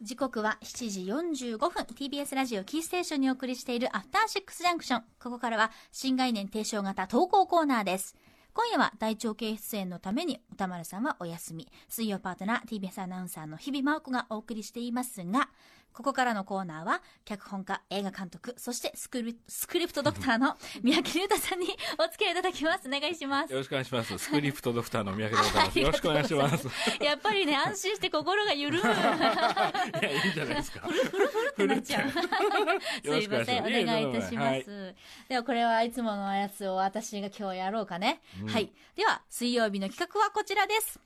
時刻は7時45分。TBS ラジオキーステーションにお送りしているアフターシックスジャンクションここからは新概念提唱型投稿コーナーです。今夜は大腸系出演のために歌丸さんはお休み。水曜パートナー TBS アナウンサーの日々真央子がお送りしていますがここからのコーナーは脚本家映画監督そしてスクリスクリプトドクターの三宅龍太さんにお付き合いいただきますお願いしますよろしくお願いします。スクリプトドクターの三宅でございます。よろしくお願いします。やっぱりね安心して心が緩む いや、いいんじゃないですか。ってなっちゃう。すいません、お願いいいたします。はいでは、これはいつものやつを私が今日やろうかね。はい。では、水曜日の企画はこちらです。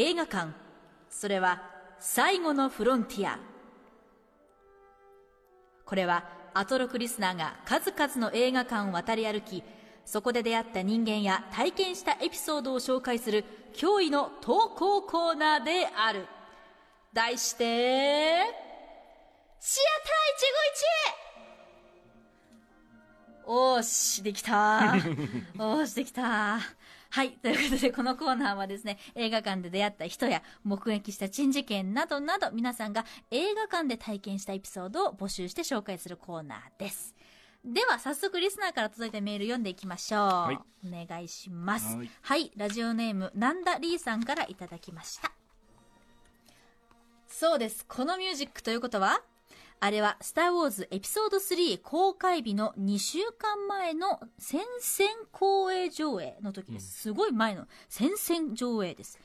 映画館。それは、最後のフロンティア。これは、アトロクリスナーが数々の映画館を渡り歩き、そこで出会った人間や体験したエピソードを紹介する驚異の投稿コーナーである。題して、シアター一期一会 おーし、できた。おーし、できた。はい。ということで、このコーナーはですね、映画館で出会った人や目撃した珍事件などなど、皆さんが映画館で体験したエピソードを募集して紹介するコーナーです。では、早速リスナーから届いたメール読んでいきましょう。いお願いします。はいはい。ラジオネーム、なんだりーさんからいただきました。そうです。このミュージックということは？あれは、スター・ウォーズエピソード3公開日の2週間前の先々公映上映の時です。すごい前の先々上映です。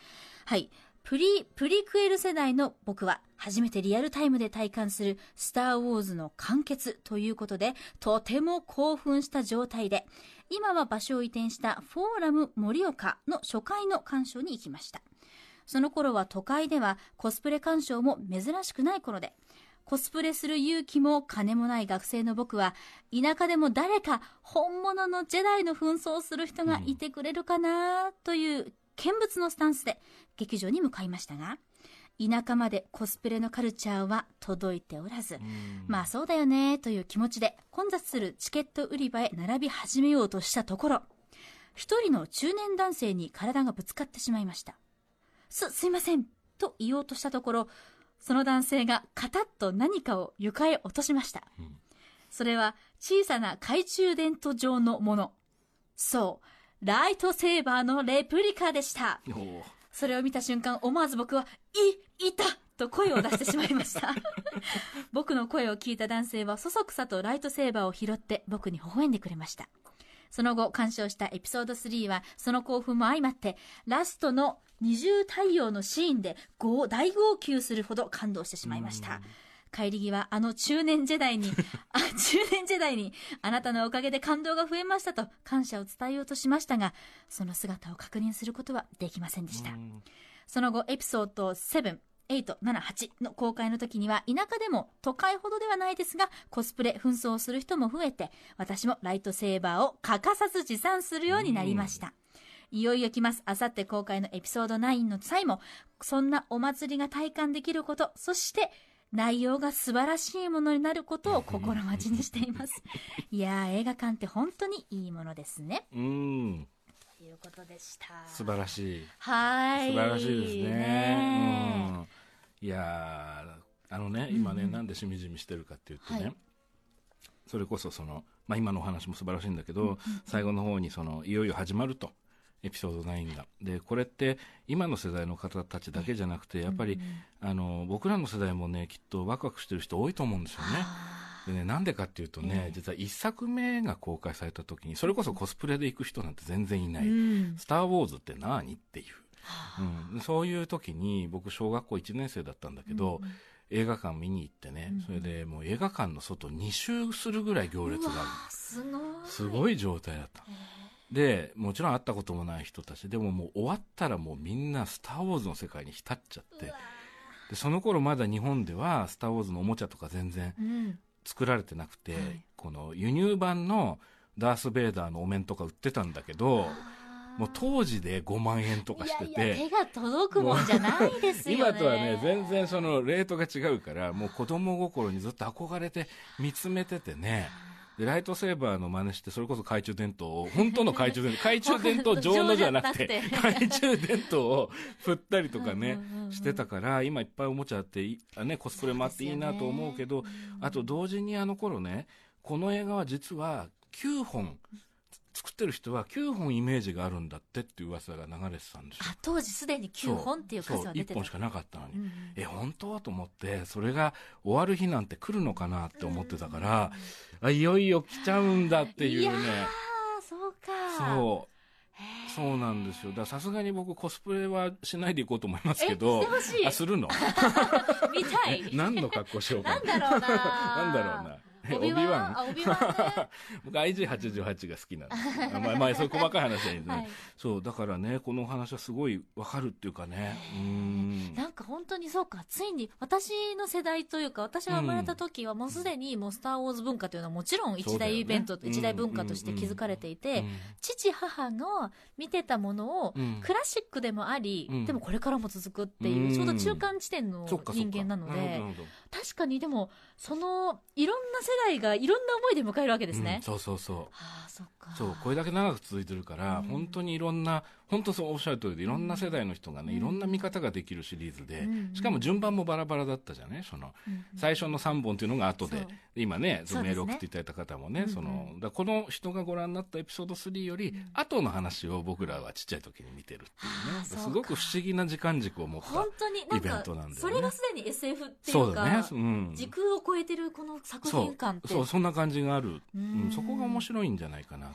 はい。プリ、プリクエル世代の僕は初めてリアルタイムで体感するスター・ウォーズの完結ということで、とても興奮した状態で、今は場所を移転したフォーラム盛岡の初回の鑑賞に行きました。その頃は都会ではコスプレ鑑賞も珍しくない頃で、コスプレする勇気も金もない学生の僕は、田舎でも誰か本物のジェダイの紛争をする人がいてくれるかなという見物のスタンスで劇場に向かいましたが、田舎までコスプレのカルチャーは届いておらず、まあそうだよねという気持ちで混雑するチケット売り場へ並び始めようとしたところ、一人の中年男性に体がぶつかってしまいました。す、すいません、と言おうとしたところ、その男性がカタッと何かを床へ落としました。それは小さな懐中電灯状のもの。そう、ライトセーバーのレプリカでした。それを見た瞬間、思わず僕は、い、いたと声を出してしまいました。僕の声を聞いた男性は、そそくさとライトセーバーを拾って僕に微笑んでくれました。その後、鑑賞したエピソード3は、その興奮も相まって、ラストの二重太陽のシーンで、ご大号泣するほど感動してしまいました。帰り際、あの中年時代に、あ、中年時代に、あなたのおかげで感動が増えましたと感謝を伝えようとしましたが、その姿を確認することはできませんでした。その後、エピソード7、8、7、8の公開の時には、田舎でも都会ほどではないですが、コスプレ、紛争をする人も増えて、私もライトセーバーを欠かさず持参するようになりました。いよいよ来ます。あさって公開のエピソード9の際も、そんなお祭りが体感できること、そして、内容が素晴らしいものになることを心待ちにしています。いやー、映画館って本当にいいものですね。うん。ということでした。素晴らしい。はーい。素晴らしいですね。ねうん。いやーあのね、今ね、なんでしみじみしてるかっていうとね、はいそれこそその、まあ、今のお話も素晴らしいんだけど、最後の方にそのいよいよ始まるとエピソード9がでこれって今の世代の方たちだけじゃなくてやっぱり、あの僕らの世代もねきっとワクワクしてる人多いと思うんですよね。でね、なんでかっていうとね、実は一作目が公開された時に、それこそコスプレで行く人なんて全然いない。うんスター・ウォーズって何っていう。うん、そういう時に僕小学校1年生だったんだけど、映画館見に行ってね、それでもう映画館の外2周するぐらい行列がある。あすごい。すごい状態だった。で、もちろん会ったこともない人たち、でももう終わったらもうみんなスター・ウォーズの世界に浸っちゃって、でその頃まだ日本ではスター・ウォーズのおもちゃとか全然うん。作られてなくて、はいこの輸入版のダース・ベイダーのお面とか売ってたんだけど、もう当時で5万円とかしてて、いやいや、手が届くもんじゃないですよね。今とはね、全然そのレートが違うから、もう子供心にずっと憧れて見つめててね、でライトセーバーの真似してそれこそ懐中電灯を本当の懐中電灯 懐中電灯上のじゃなくて 懐中電灯を振ったりとかねしてたから今いっぱいおもちゃあってねコスプレもあっていいなと思うけどあと同時にあの頃ねこの映画は実は9本作ってる人は9本イメージがあるんだってっていう噂が流れてたんですよ。あ当時すでに9本っていう数は出て1本しかなかったのに、うんうん。え本当？と思ってそれが終わる日なんて来るのかなって思ってたから、あいよいよ来ちゃうんだっていうね。いやーそうか。そう。そうなんですよ。だからさすがに僕コスプレはしないでいこうと思いますけどえしてほしい。あするの？見たい。何の格好しようかな。んだろうななんだろうな えオビワンあオビワンね 僕 IG88 が好きなんです。ま あまあそういう細かい話はいいんですね、はい。そうだからねこのお話はすごいわかるっていうかね。うー。ん。なんか本当にそうか。ついに私の世代というか私が生まれた時はもうすでにもう「スター・ウォーズ」文化というのはもちろん一大イベント、ね一大文化として築かれていて、うん。父母が見てたものをうん。クラシックでもあり、うん。でもこれからも続くっていう、うん。ちょうど中間地点の人間なので確かにでもそのいろんな世代がいろんな思いで迎えるわけですね。うん、そうそうそう。はあそっか。そうこれだけ長く続いてるから、うん。本当にいろんな本当そうおっしゃる通りでいろんな世代の人がね、うん。いろんな見方ができるシリーズで、うんしかも順番もバラバラだったじゃないその最初の3本っていうのが後で今ねそのメール送っていただいた方もねそのだこの人がご覧になったエピソード3より後の話を僕らはちっちゃい時に見てるっていうね。すごく不思議な時間軸を持った本当になんイベンかトなんだよね。それがすでに SF っていううだね、うん、時空を超えてるこの作品感って。そう。そんな感じがある、ううん。ん、そこが面白いんじゃないかなと、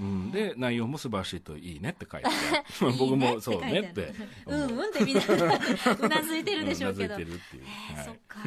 うん、で内容も素晴らしいといいねって書いて 僕もそうねって。うん。うんってみんな うなずいてるでしょうけど。うなずいてるっていう、はい。えーそっか。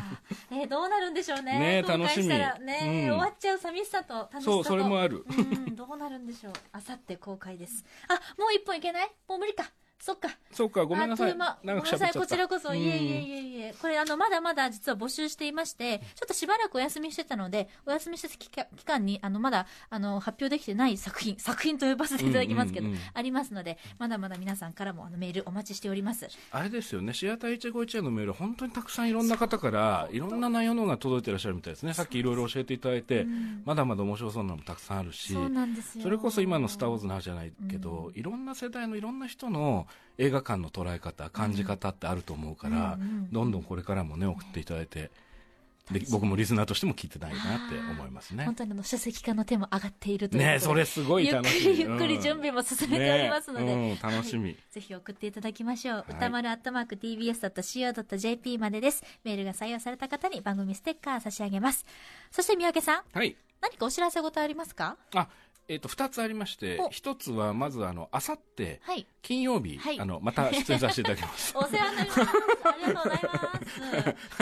えーどうなるんでしょうね。ね楽しみ。ねえ、うん。終わっちゃう寂しさと楽しさと。そうそれもある。うん、どうなるんでしょう。あさって公開です。あ、もう一本いけない？もう無理か。そっか。そうかごめんなさいあっ。ごめんなさい。こちらこそ。いえいえいえいえ。これ、あの、まだまだ実は募集していまして、ちょっとしばらくお休みしてたので、お休みしてた期間に、あの、まだ、あの、発表できてない作品、作品と呼ばせていただきますけど、うんうんうんありますので、まだまだ皆さんからもあのメールお待ちしております。あれですよねシアター151のメール本当にたくさんいろんな方からいろんな内容のが届いてらっしゃるみたいですねさっきいろいろ教えていただいて、うんまだまだ面白そうなのもたくさんあるしそうなんですよ。それこそ今の「スター・ウォーズ」の話じゃないけど、いろんな世代のいろんな人の映画館の捉え方感じ方ってあると思うから、うんうんどんどんこれからもね送っていただいてで僕もリスナーとしても聞いてないなって思いますね。本。当にあの書籍化の手も上がっているというねそれすごい楽しみゆっくりゆっくり準備も進めておりますので、ねうん楽しみ、ぜひ送っていただきましょう。い。歌丸アットマーク tbs.co.jp までです。メールが採用された方に番組ステッカー差し上げます。そして三宅さん、はい。何かお知らせ事ありますか？あえっ、と2つありましてお。1つはまずあのあさってはい。金曜日、はい。あのまた出演させていただきます。お世話になります。ありがとうございま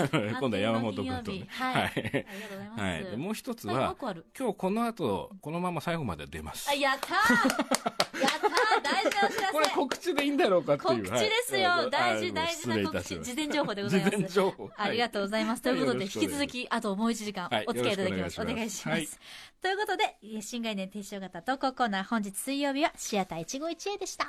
す。今度は山本君とね。はい。はい。ありがとうございます。はい、でもう一つは。今日この後このまま最後まで出ます。あ、やったー。やったー。大事なお知らせ。これ告知でいいんだろうかっていう。告知ですよ、はい。大事あ大事な告知。事前情報でございます。事前情報。ありがとうございます、はいということで引き続きあともう1時間はい。お付き合いいただきます、お願いしま、す。す。ということでえ新概念提唱型投稿コーナー本日水曜日はシアター一期一会でした。